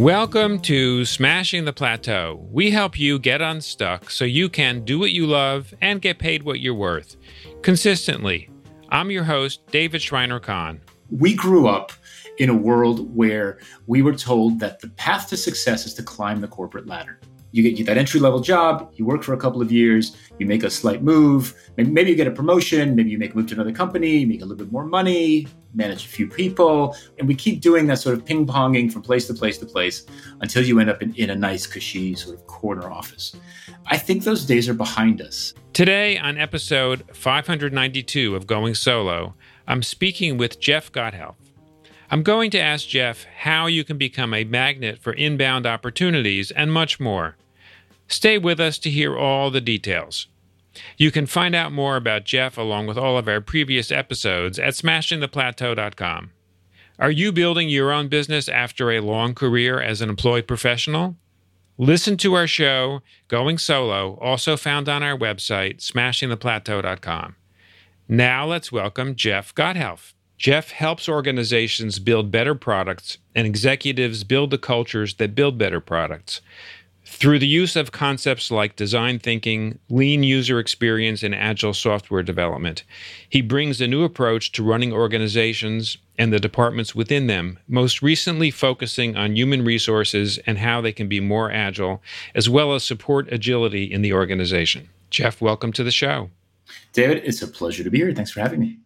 Welcome to Smashing the Plateau. We help you get unstuck so you can do what you love and get paid what you're worth consistently. I'm your host, David Shriner-Cahn. We grew up in a world where we were told that the path to success is to climb the corporate ladder you get, that entry level job, you work for a couple of years, you make a slight move, maybe, you get a promotion, maybe you make a move to another company, make a little bit more money, manage a few people, and we keep doing that sort of ping ponging from place to place to place until you end up in, in a nice, cushy sort of corner office. I think those days are behind us. Today, on episode 592 of Going Solo, I'm speaking with Jeff Gothelf. I'm going to ask Jeff how you can become a magnet for inbound opportunities and much more. Stay with us to hear all the details. You can find out more about Jeff along with all of our previous episodes at smashingtheplateau.com. Are you building your own business after a long career as an employed professional? Listen to our show, Going Solo, also found on our website, smashingtheplateau.com. Now let's welcome Jeff Gothelf. Jeff helps organizations build better products and executives build the cultures that build better products. Through the use of concepts like design thinking, lean user experience, and agile software development, he brings a new approach to running organizations and the departments within them, most recently focusing on human resources and how they can be more agile, as well as support agility in the organization. Jeff, welcome to the show. David, it's a pleasure to be here. Thanks for having me.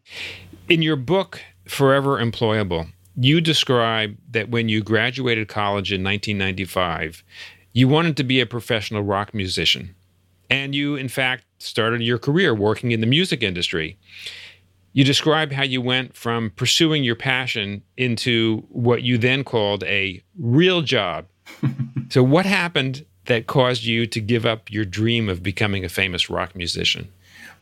In your book, Forever Employable, you describe that when you graduated college in 1995, you wanted to be a professional rock musician. And you, in fact, started your career working in the music industry. You describe how you went from pursuing your passion into what you then called a real job. so, what happened that caused you to give up your dream of becoming a famous rock musician?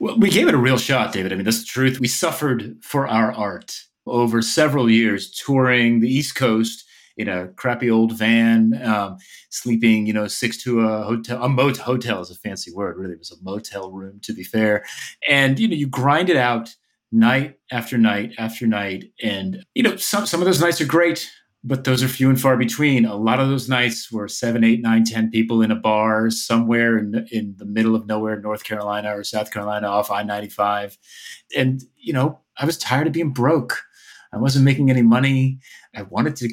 Well, we gave it a real shot, David. I mean, that's the truth. We suffered for our art over several years, touring the East Coast in a crappy old van, um, sleeping, you know, six to a hotel. A motel hotel is a fancy word. Really, it was a motel room, to be fair. And you know, you grind it out night after night after night, and you know, some some of those nights are great. But those are few and far between. A lot of those nights were seven, eight, nine, ten people in a bar somewhere in in the middle of nowhere, North Carolina or South Carolina, off I ninety five, and you know I was tired of being broke. I wasn't making any money. I wanted to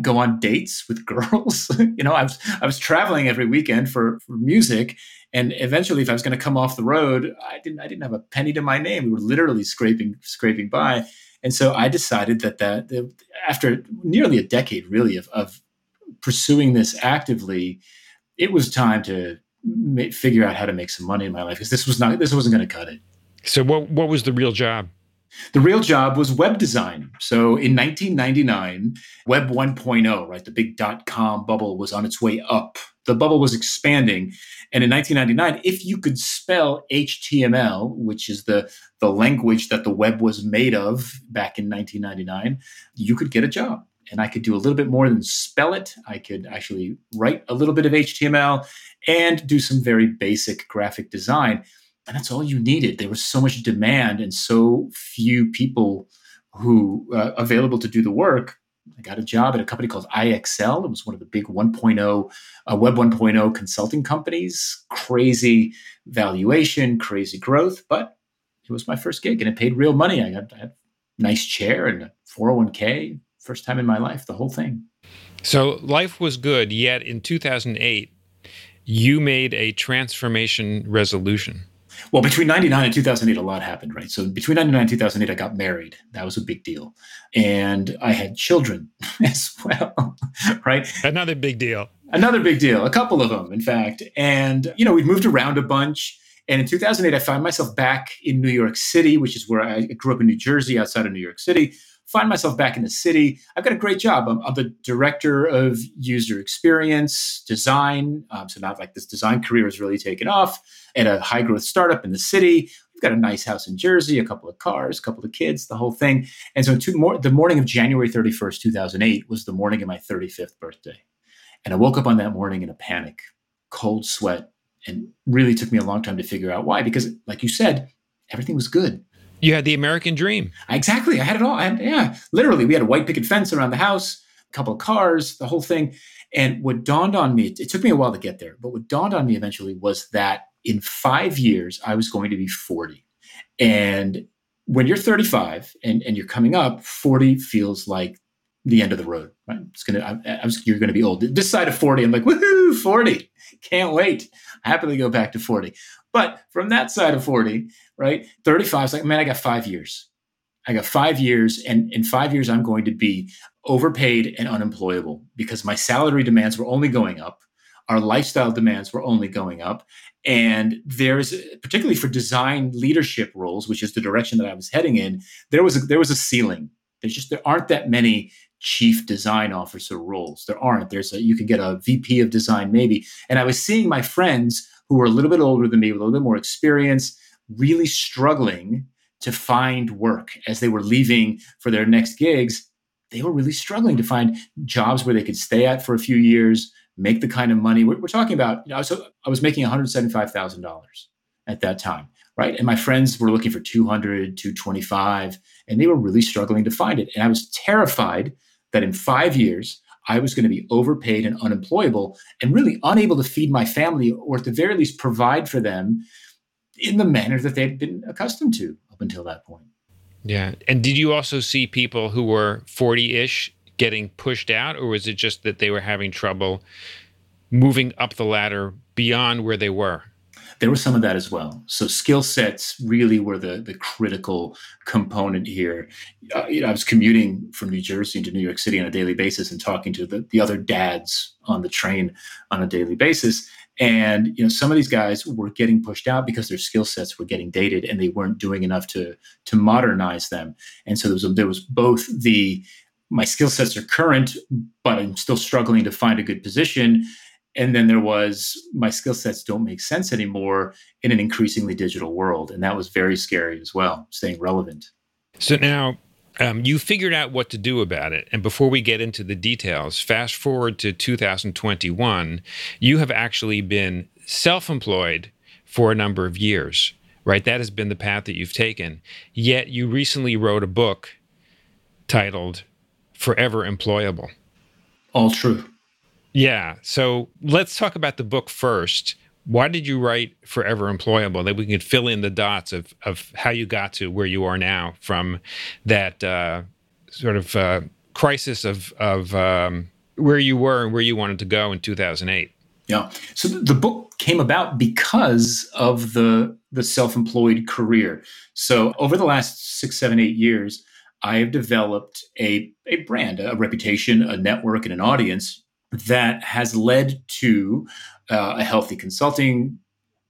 go on dates with girls. you know, I was I was traveling every weekend for, for music, and eventually, if I was going to come off the road, I didn't I didn't have a penny to my name. We were literally scraping scraping by, and so I decided that that, after nearly a decade, really, of, of pursuing this actively, it was time to figure out how to make some money in my life because this was not this wasn't going to cut it. So, what what was the real job? The real job was web design. So in 1999, Web 1.0, right, the big dot com bubble was on its way up. The bubble was expanding. And in 1999, if you could spell HTML, which is the, the language that the web was made of back in 1999, you could get a job. And I could do a little bit more than spell it. I could actually write a little bit of HTML and do some very basic graphic design and that's all you needed. There was so much demand and so few people who uh, available to do the work. I got a job at a company called IXL. It was one of the big 1.0 uh, Web 1.0 consulting companies. Crazy valuation, crazy growth, but it was my first gig and it paid real money. I got, I had a nice chair and a 401k. First time in my life, the whole thing. So life was good. Yet in 2008, you made a transformation resolution. Well, between 99 and 2008, a lot happened, right? So between 99 and 2008, I got married. That was a big deal. And I had children as well, right? Another big deal. Another big deal. A couple of them, in fact. And, you know, we moved around a bunch. And in 2008, I found myself back in New York City, which is where I grew up in New Jersey, outside of New York City find myself back in the city. I've got a great job. I'm, I'm the director of user experience design. Um, so now, like this design career has really taken off at a high growth startup in the city. We've got a nice house in Jersey, a couple of cars, a couple of kids, the whole thing. And so two more, the morning of January 31st, 2008 was the morning of my 35th birthday. And I woke up on that morning in a panic, cold sweat, and really took me a long time to figure out why. Because, like you said, everything was good. You had the American dream. Exactly. I had it all. And yeah, literally, we had a white picket fence around the house. A couple of cars, the whole thing. And what dawned on me, it took me a while to get there, but what dawned on me eventually was that in five years, I was going to be 40. And when you're 35 and, and you're coming up, 40 feels like the end of the road. Right? It's gonna, I, I was, you're to be old. This side of 40, I'm like, woohoo, 40. Can't wait. Happily go back to 40. But from that side of 40, right, 35 is like, man, I got five years. I got five years, and in five years, I'm going to be overpaid and unemployable because my salary demands were only going up. Our lifestyle demands were only going up. And there's particularly for design leadership roles, which is the direction that I was heading in, there was a, there was a ceiling. There's just there aren't that many chief design officer roles. There aren't. There's a, you can get a VP of design maybe. And I was seeing my friends who were a little bit older than me a little bit more experience really struggling to find work as they were leaving for their next gigs. They were really struggling to find jobs where they could stay at for a few years, make the kind of money we're, we're talking about. You know, so I was making $175,000 at that time, right? And my friends were looking for 200, 225, and they were really struggling to find it. And I was terrified that in five years, I was going to be overpaid and unemployable and really unable to feed my family or at the very least provide for them in the manner that they'd been accustomed to up until that point. Yeah. And did you also see people who were 40 ish getting pushed out, or was it just that they were having trouble moving up the ladder beyond where they were? There was some of that as well. So skill sets really were the the critical component here. Uh, you know, I was commuting from New Jersey to New York City on a daily basis and talking to the, the other dads on the train on a daily basis. And you know, some of these guys were getting pushed out because their skill sets were getting dated and they weren't doing enough to to modernize them. And so there was, there was both the my skill sets are current, but I'm still struggling to find a good position. And then there was my skill sets don't make sense anymore in an increasingly digital world. And that was very scary as well, staying relevant. So now um, you figured out what to do about it. And before we get into the details, fast forward to 2021, you have actually been self employed for a number of years, right? That has been the path that you've taken. Yet you recently wrote a book titled forever employable. All true. Yeah. So let's talk about the book first. Why did you write Forever Employable? That we can fill in the dots of, of how you got to where you are now from that uh, sort of uh, crisis of, of um, where you were and where you wanted to go in 2008. Yeah. So the book came about because of the the self-employed career. So over the last six, seven, eight years, I have developed a, a brand, a reputation, a network, and an audience that has led to uh, a healthy consulting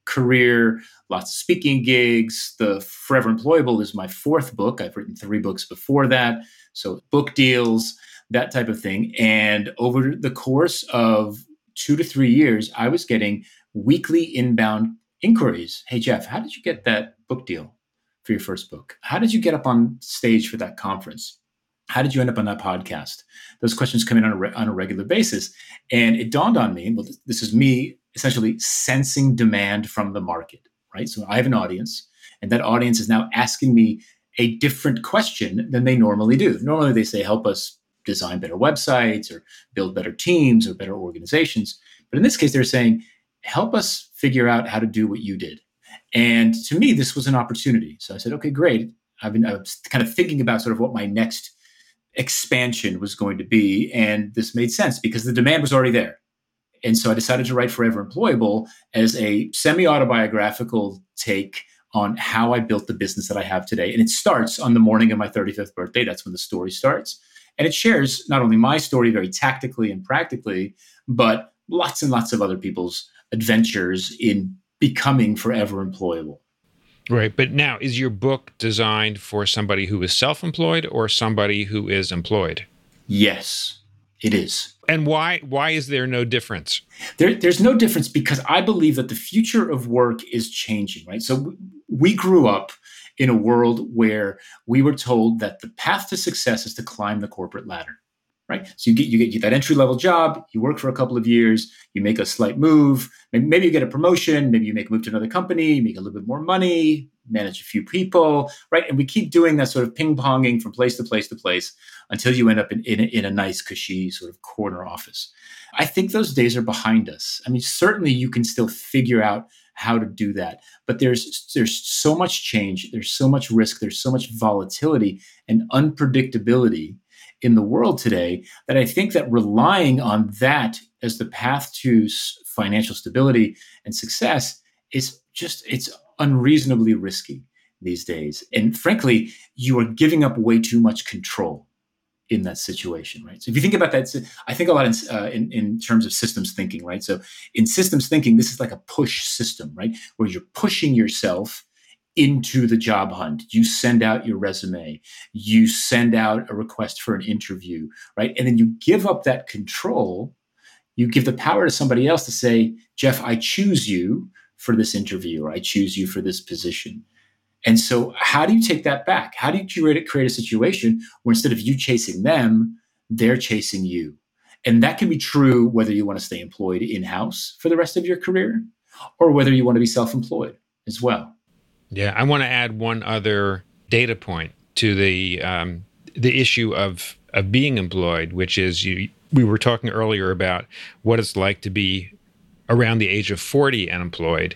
career, lots of speaking gigs. The Forever Employable is my fourth book. I've written three books before that. So, book deals, that type of thing. And over the course of two to three years, I was getting weekly inbound inquiries. Hey, Jeff, how did you get that book deal? for your first book? How did you get up on stage for that conference? How did you end up on that podcast? Those questions come in on a, re- on a regular basis. And it dawned on me, well, this, is me essentially sensing demand from the market, right? So I have an audience, and that audience is now asking me a different question than they normally do. Normally they say, help us design better websites or build better teams or better organizations. But in this case, they're saying, help us figure out how to do what you did. And to me, this was an opportunity. So I said, okay, great. I've been I was kind of thinking about sort of what my next expansion was going to be. And this made sense because the demand was already there. And so I decided to write Forever Employable as a semi autobiographical take on how I built the business that I have today. And it starts on the morning of my 35th birthday. That's when the story starts. And it shares not only my story very tactically and practically, but lots and lots of other people's adventures in becoming forever employable. Right. But now, is your book designed for somebody who is self employed or somebody who is employed? Yes, it is. And why why is there no difference? There, there's no difference because I believe that the future of work is changing, right? So we grew up in a world where we were told that the path to success is to climb the corporate ladder. Right? So you get you get that entry level job, you work for a couple of years, you make a slight move, maybe you get a promotion, maybe you make a move to another company, you make a little bit more money, manage a few people, right? And we keep doing that sort of ping ponging from place to place to place until you end up in, in, in a nice, cushy sort of corner office. I think those days are behind us. I mean, certainly you can still figure out how to do that, but there's there's so much change, there's so much risk, there's so much volatility and unpredictability in the world today that I think that relying on that as the path to financial stability and success is just it's unreasonably risky these days. And frankly, you are giving up way too much control in that situation, right? So if you think about that, I think a lot in, uh, in, in terms of systems thinking, right? So in systems thinking, this is like a push system, right? Where you're pushing yourself into the job hunt. You send out your resume, you send out a request for an interview, right? And then you give up that control. You give the power to somebody else to say, Jeff, I choose you for this interview, or I choose you for this position. And so, how do you take that back? How do you create, create a situation where instead of you chasing them, they're chasing you? And that can be true whether you want to stay employed in house for the rest of your career or whether you want to be self employed as well. Yeah, I want to add one other data point to the um, the issue of of being employed, which is you. We were talking earlier about what it's like to be around the age of forty and employed.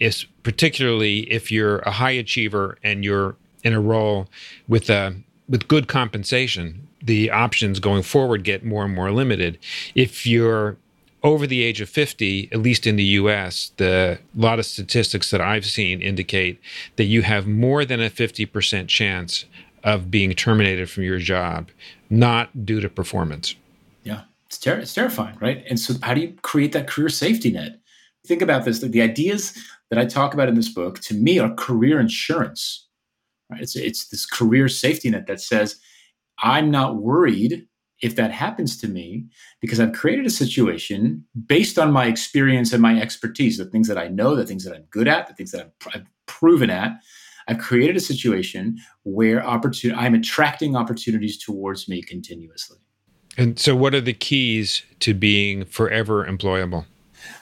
Is particularly if you're a high achiever and you're in a role with a uh, with good compensation, the options going forward get more and more limited. If you're over the age of 50, at least in the US, the lot of statistics that I've seen indicate that you have more than a 50% chance of being terminated from your job, not due to performance. Yeah, it's, ter- it's terrifying, right? And so, how do you create that career safety net? Think about this the ideas that I talk about in this book, to me, are career insurance. Right? It's, it's this career safety net that says, I'm not worried if that happens to me, because I've created a situation based on my experience and my expertise, the things that I know, the things that I'm good at, the things that I've, I've proven at, I've created a situation where opportunity, I'm attracting opportunities towards me continuously. And so, what are the keys to being forever employable?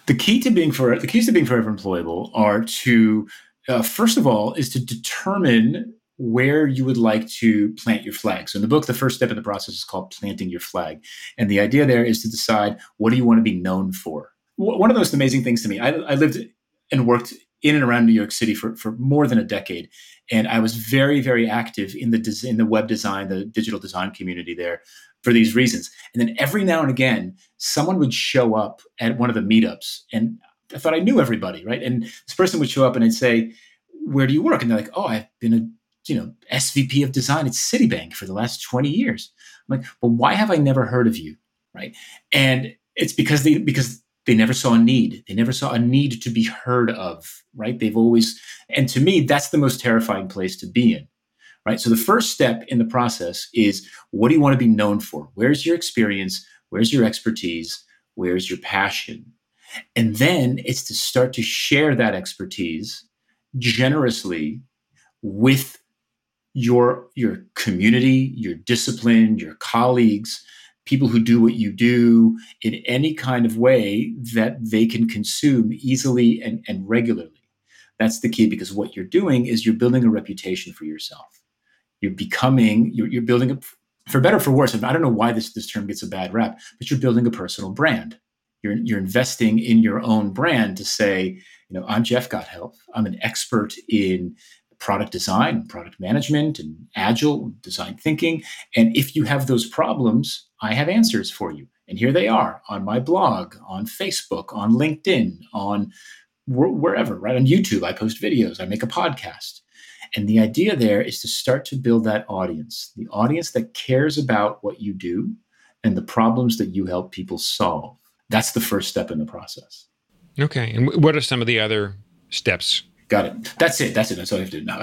The key to being for the keys to being forever employable are to uh, first of all is to determine where you would like to plant your flag. So in the book, the first step in the process is called planting your flag. And the idea there is to decide what do you want to be known for? One of the most amazing things to me, I, I lived and worked in and around New York City for, for more than a decade. And I was very, very active in the, in the web design, the digital design community there for these reasons. And then every now and again, someone would show up at one of the meetups and I thought I knew everybody, right? And this person would show up and I'd say, where do you work? And they're like, oh, I've been a you know, SVP of design at Citibank for the last 20 years. I'm like, well, why have I never heard of you? Right. And it's because they because they never saw a need. They never saw a need to be heard of. Right. They've always and to me, that's the most terrifying place to be in. Right. So the first step in the process is what do you want to be known for? Where's your experience? Where's your expertise? Where's your passion? And then it's to start to share that expertise generously with your your community, your discipline, your colleagues, people who do what you do in any kind of way that they can consume easily and, and regularly. That's the key because what you're doing is you're building a reputation for yourself. You're becoming, you're, you're building a, for better for worse, I don't know why this, this term gets a bad rap, but you're building a personal brand. You're, you're investing in your own brand to say, you know, I'm Jeff Gothelf. I'm an expert in product design, product management, and agile design thinking. And if you have those problems, I have answers for you. And here they are on my blog, on Facebook, on LinkedIn, on wherever, right? On YouTube, I post videos, I make a podcast. And the idea there is to start to build that audience, the audience that cares about what you do and the problems that you help people solve. That's the first step in the process. Okay. And what are some of the other steps Got it. That's it. That's it. That's all you have to do. No,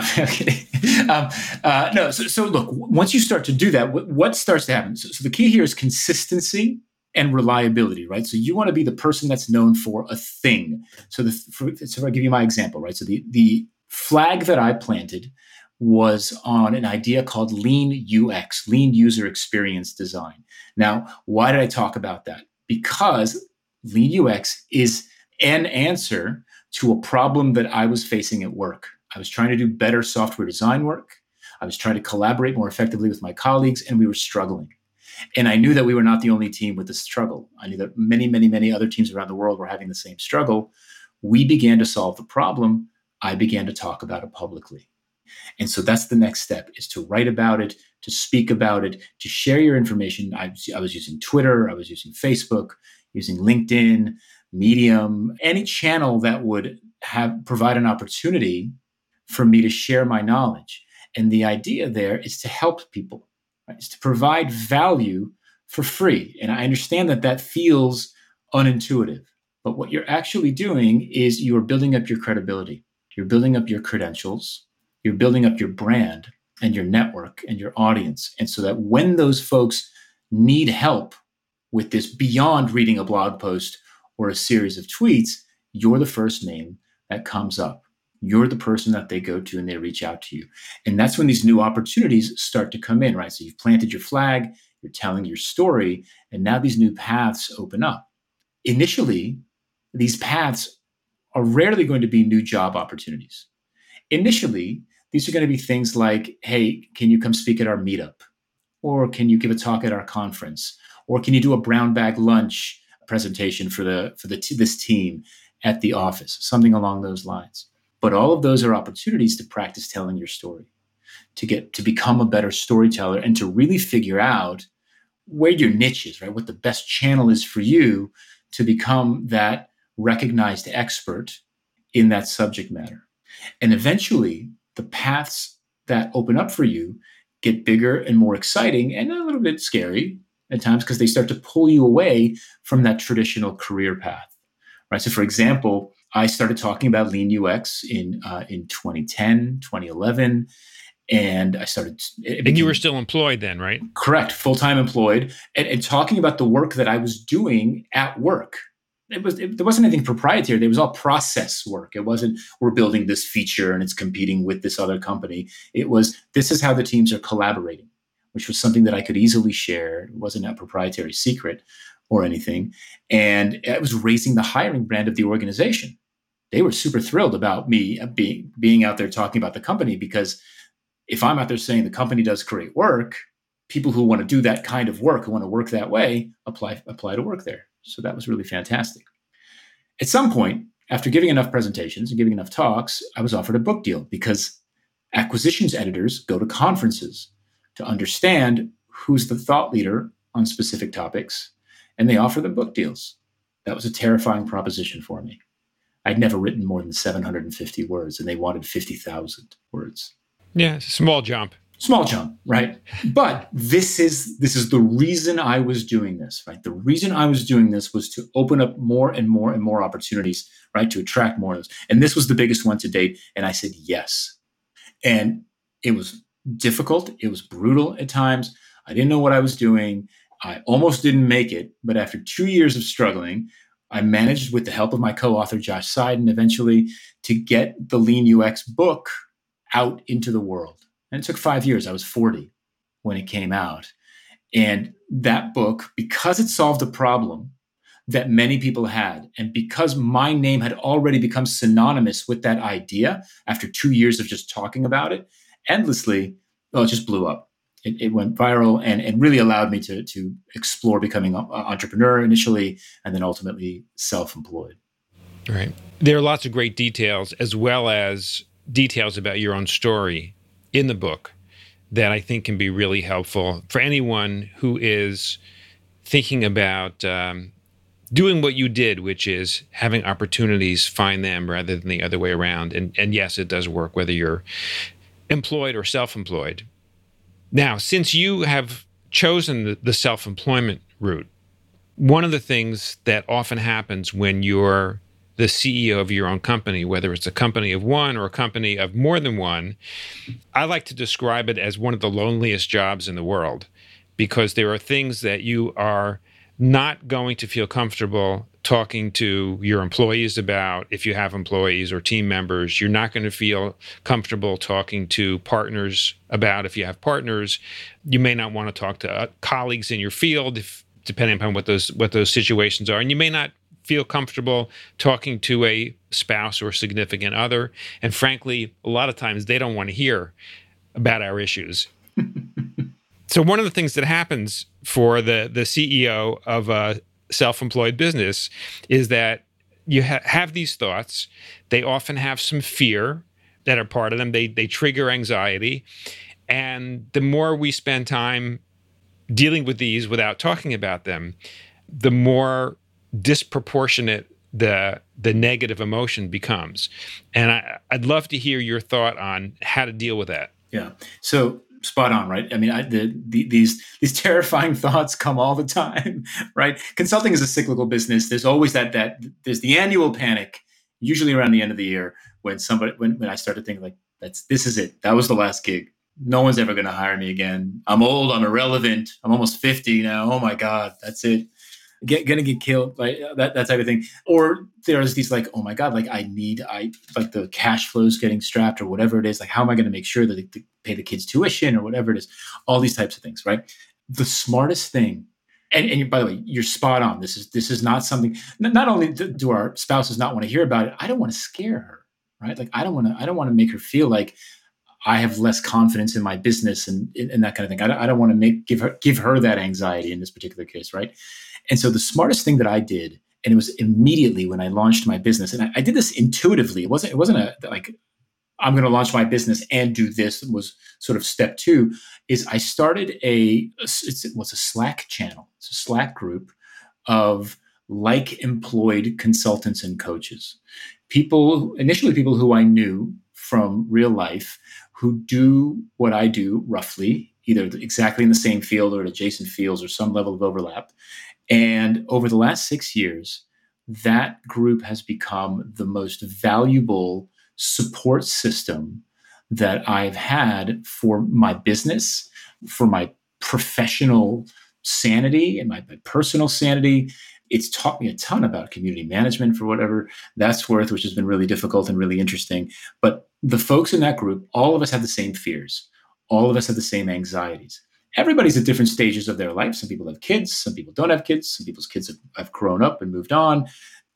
um, uh, no. So, so, look, once you start to do that, what, what starts to happen? So, so, the key here is consistency and reliability, right? So you want to be the person that's known for a thing. So, the, for, so if I give you my example, right? So the the flag that I planted was on an idea called lean UX, lean user experience design. Now, why did I talk about that? Because lean UX is an answer to a problem that I was facing at work. I was trying to do better software design work. I was trying to collaborate more effectively with my colleagues, and we were struggling. And I knew that we were not the only team with this struggle. I knew that many, many, many other teams around the world were having the same struggle. We began to solve the problem. I began to talk about it publicly. And so that's the next step is to write about it, to speak about it, to share your information. I, I was using Twitter, I was using Facebook, using LinkedIn, Medium, any channel that would have provide an opportunity for me to share my knowledge. And the idea there is to help people, right? Is to provide value for free. And I understand that that feels unintuitive, but what you're actually doing is you are building up your credibility. You're building up your credentials. You're building up your brand and your network and your audience. And so that when those folks need help with this beyond reading a blog post or a series of tweets, you're the first name that comes up. You're the person that they go to and they reach out to you. And that's when these new opportunities start to come in, right? So you've planted your flag, you're telling your story, and now these new paths open up. Initially, these paths are rarely going to be new job opportunities. Initially, these are going to be things like, hey, can you come speak at our meetup? Or can you give a talk at our conference? Or can you do a brown bag lunch presentation for the for the t- this team at the office? Something along those lines. But all of those are opportunities to practice telling your story, to get to become a better storyteller and to really figure out where your niche is, right? What the best channel is for you to become that recognized expert in that subject matter. And eventually, the paths that open up for you get bigger and more exciting and a little bit scary at times because they start to pull you away from that traditional career path. Right. So, for example, I started talking about lean UX in uh, in 2010, 2011, and I started. Became, and you were still employed then, right? Correct, full time employed, and, and talking about the work that I was doing at work it was it, there wasn't anything proprietary. It was all process work. It wasn't we're building this feature and it's competing with this other company. It was this is how the teams are collaborating, which was something that I could easily share. It wasn't a proprietary secret or anything, and it was raising the hiring brand of the organization. They were super thrilled about me uh, being being out there talking about the company because if I'm out there saying the company does great work, people who want to do that kind of work, who want to work that way, apply apply to work there. So that was really fantastic. At some point, after giving enough presentations and giving enough talks, I was offered a book deal because acquisitions editors go to conferences to understand who's the thought leader on specific topics, and they offer them book deals. That was a terrifying proposition for me. I'd never written more than 750 words, and they wanted 50,000 words. Yeah, small jump small jump right but this is this is the reason i was doing this right the reason i was doing this was to open up more and more and more opportunities right to attract more of those and this was the biggest one to date and i said yes and it was difficult it was brutal at times i didn't know what i was doing i almost didn't make it but after two years of struggling i managed with the help of my co-author josh seiden eventually to get the lean ux book out into the world and it took five years. I was 40 when it came out. And that book, because it solved a problem that many people had, and because my name had already become synonymous with that idea after two years of just talking about it endlessly, well, it just blew up. It, it went viral and it really allowed me to, to explore becoming an entrepreneur initially and then ultimately self employed. Right. There are lots of great details as well as details about your own story in the book that I think can be really helpful for anyone who is thinking about um, doing what you did, which is having opportunities find them rather than the other way around. And, and yes, it does work whether you're employed or self employed. Now, since you have chosen the, self employment route, one of the things that often happens when you're the CEO of your own company, whether it's a company of one or a company of more than one, I like to describe it as one of the loneliest jobs in the world because there are things that you are not going to feel comfortable talking to your employees about if you have employees or team members. You're not going to feel comfortable talking to partners about if you have partners. You may not want to talk to uh, colleagues in your field if depending upon what those what those situations are and you may not feel comfortable talking to a spouse or significant other and frankly a lot of times they don't want to hear about our issues so one of the things that happens for the the CEO of a self-employed business is that you ha- have these thoughts. They often have some fear that are part of them. They they trigger anxiety, and the more we spend time dealing with these without talking about them, the more disproportionate the the negative emotion becomes. And I, I'd love to hear your thought on how to deal with that. Yeah. So spot on, right? I mean, I, the, the, these these terrifying thoughts come all the time, right? Consulting is a cyclical business. There's always that that there's the annual panic, usually around the end of the year when somebody when, when I started thinking like that's this is it. That was the last gig. No one's ever going to hire me again. I'm old. I'm irrelevant. I'm almost 50 now. Oh my god, that's it get gonna get killed like uh, that that type of thing. Or there's these like oh my god like i need i like the cash flows getting strapped or whatever it is. Like how am i to make sure that they, pay the kids tuition or whatever it is? All these types of things right? The smartest thing and, and by the way you're spot on. This is this is not something not only do our spouses not want to hear about it i don't want to scare her right? Like i don't want to i don't want to make her feel like I have less confidence in my business and, and that kind of thing. I don't, I don't want to make give her give her that anxiety in this particular case, right? And so the smartest thing that I did, and it was immediately when I launched my business, and I, I did this intuitively. It wasn't it wasn't a like I'm going to launch my business and do this was sort of step two. Is I started a it's, it was a Slack channel. It's a Slack group of like employed consultants and coaches, people initially people who I knew from real life who do what I do roughly, either exactly in the same field or adjacent fields or some level of overlap. And over the last six years, that group has become the most valuable support system that I've had for my business, for my professional sanity and my, my, personal sanity. It's taught me a ton about community management for whatever that's worth, which has been really difficult and really interesting. But the folks in that group, all of us have the same fears, all of us have the same anxieties everybody's at different stages of their life. Some people have kids, some people don't have kids, some people's kids have, have grown up and moved on.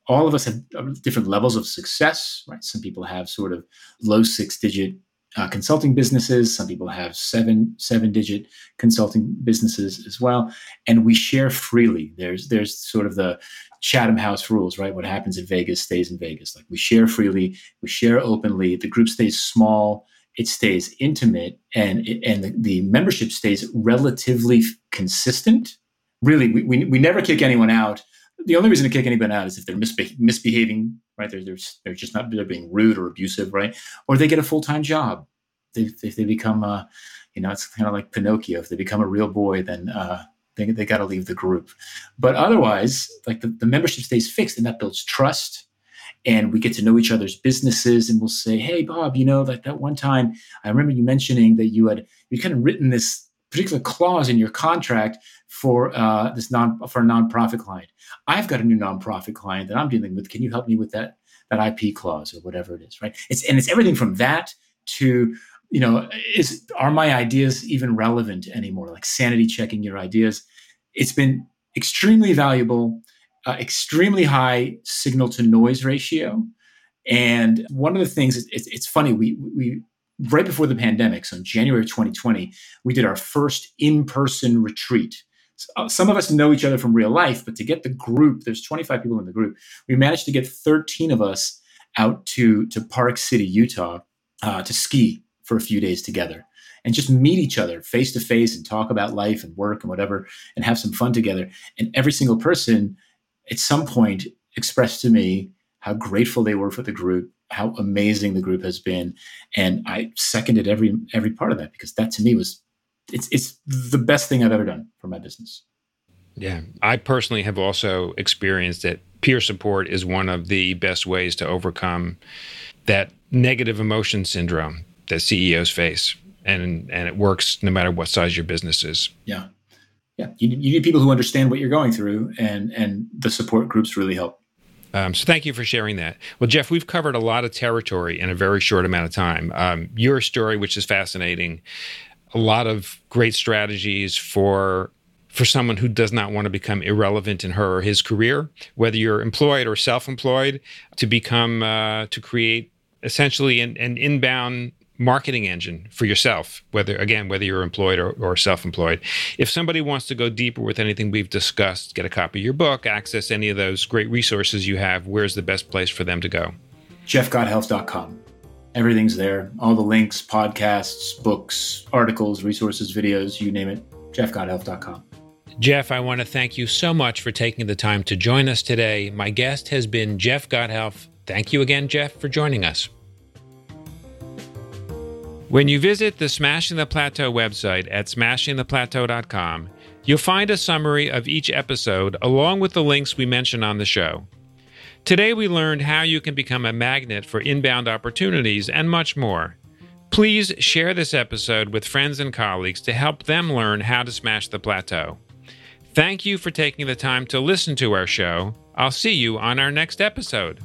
All of us have uh, different levels of success, right? Some people have sort of low six digit uh, consulting businesses. Some people have seven seven digit consulting businesses as well, and we share freely. There's there's sort of the Chatham House rules, right? What happens in Vegas stays in Vegas. Like we share freely, we share openly. The group stays small it stays intimate and and the, the, membership stays relatively consistent. Really, we, we, we, never kick anyone out. The only reason to kick anyone out is if they're misbe- misbehaving, right? They're, they're, they're just not, they're being rude or abusive, right? Or they get a full time job. They, if they become, uh, you know, it's kind of like Pinocchio. If they become a real boy, then uh, they, they got to leave the group. But otherwise, like the, the membership stays fixed and that builds trust and we get to know each other's businesses and we'll say hey bob you know that that one time i remember you mentioning that you had you kind of written this particular clause in your contract for uh, this non for a nonprofit client. I've got a new nonprofit client that i'm dealing with. Can you help me with that that ip clause or whatever it is right? It's and it's everything from that to you know is are my ideas even relevant anymore? Like sanity checking your ideas. It's been extremely valuable uh, extremely high signal to noise ratio. And one of the things, it's, it's funny, we, we right before the pandemic, so in January 2020, we did our first in person retreat. Uh, some of us know each other from real life, but to get the group, there's 25 people in the group, we managed to get 13 of us out to, to Park City, Utah, uh, to ski for a few days together and just meet each other face to face and talk about life and work and whatever and have some fun together. And every single person at some point expressed to me how grateful they were for the group, how amazing the group has been, and I seconded every every part of that because that to me was it's it's the best thing I've ever done for my business. Yeah, I personally have also experienced that peer support is one of the best ways to overcome that negative emotion syndrome that CEOs face, and and it works no matter what size your business is. Yeah, yeah, you, you need people who understand what you're going through, and and the support groups really help. Um, so thank you for sharing that. Well, Jeff, we've covered a lot of territory in a very short amount of time. Um, your story, which is fascinating, a lot of great strategies for for someone who does not want to become irrelevant in her or his career, whether you're employed or self-employed, to become uh, to create essentially an, an inbound marketing engine for yourself whether again whether you're employed or, or, self-employed if somebody wants to go deeper with anything we've discussed get a copy of your book access any of those great resources you have where's the best place for them to go jeffgothelf.com everything's there all the links podcasts books articles resources videos you name it jeffgothelf.com Jeff, I want to thank you so much for taking the time to join us today. My guest has been Jeff Gothelf. Thank you again, Jeff, for joining us. When you visit the Smashing the Plateau website at smashingtheplateau.com, you'll find a summary of each episode along with the links we mention on the show. Today we learned how you can become a magnet for inbound opportunities and much more. Please share this episode with friends and colleagues to help them learn how to smash the plateau. Thank you for taking the time to listen to our show. I'll see you on our next episode.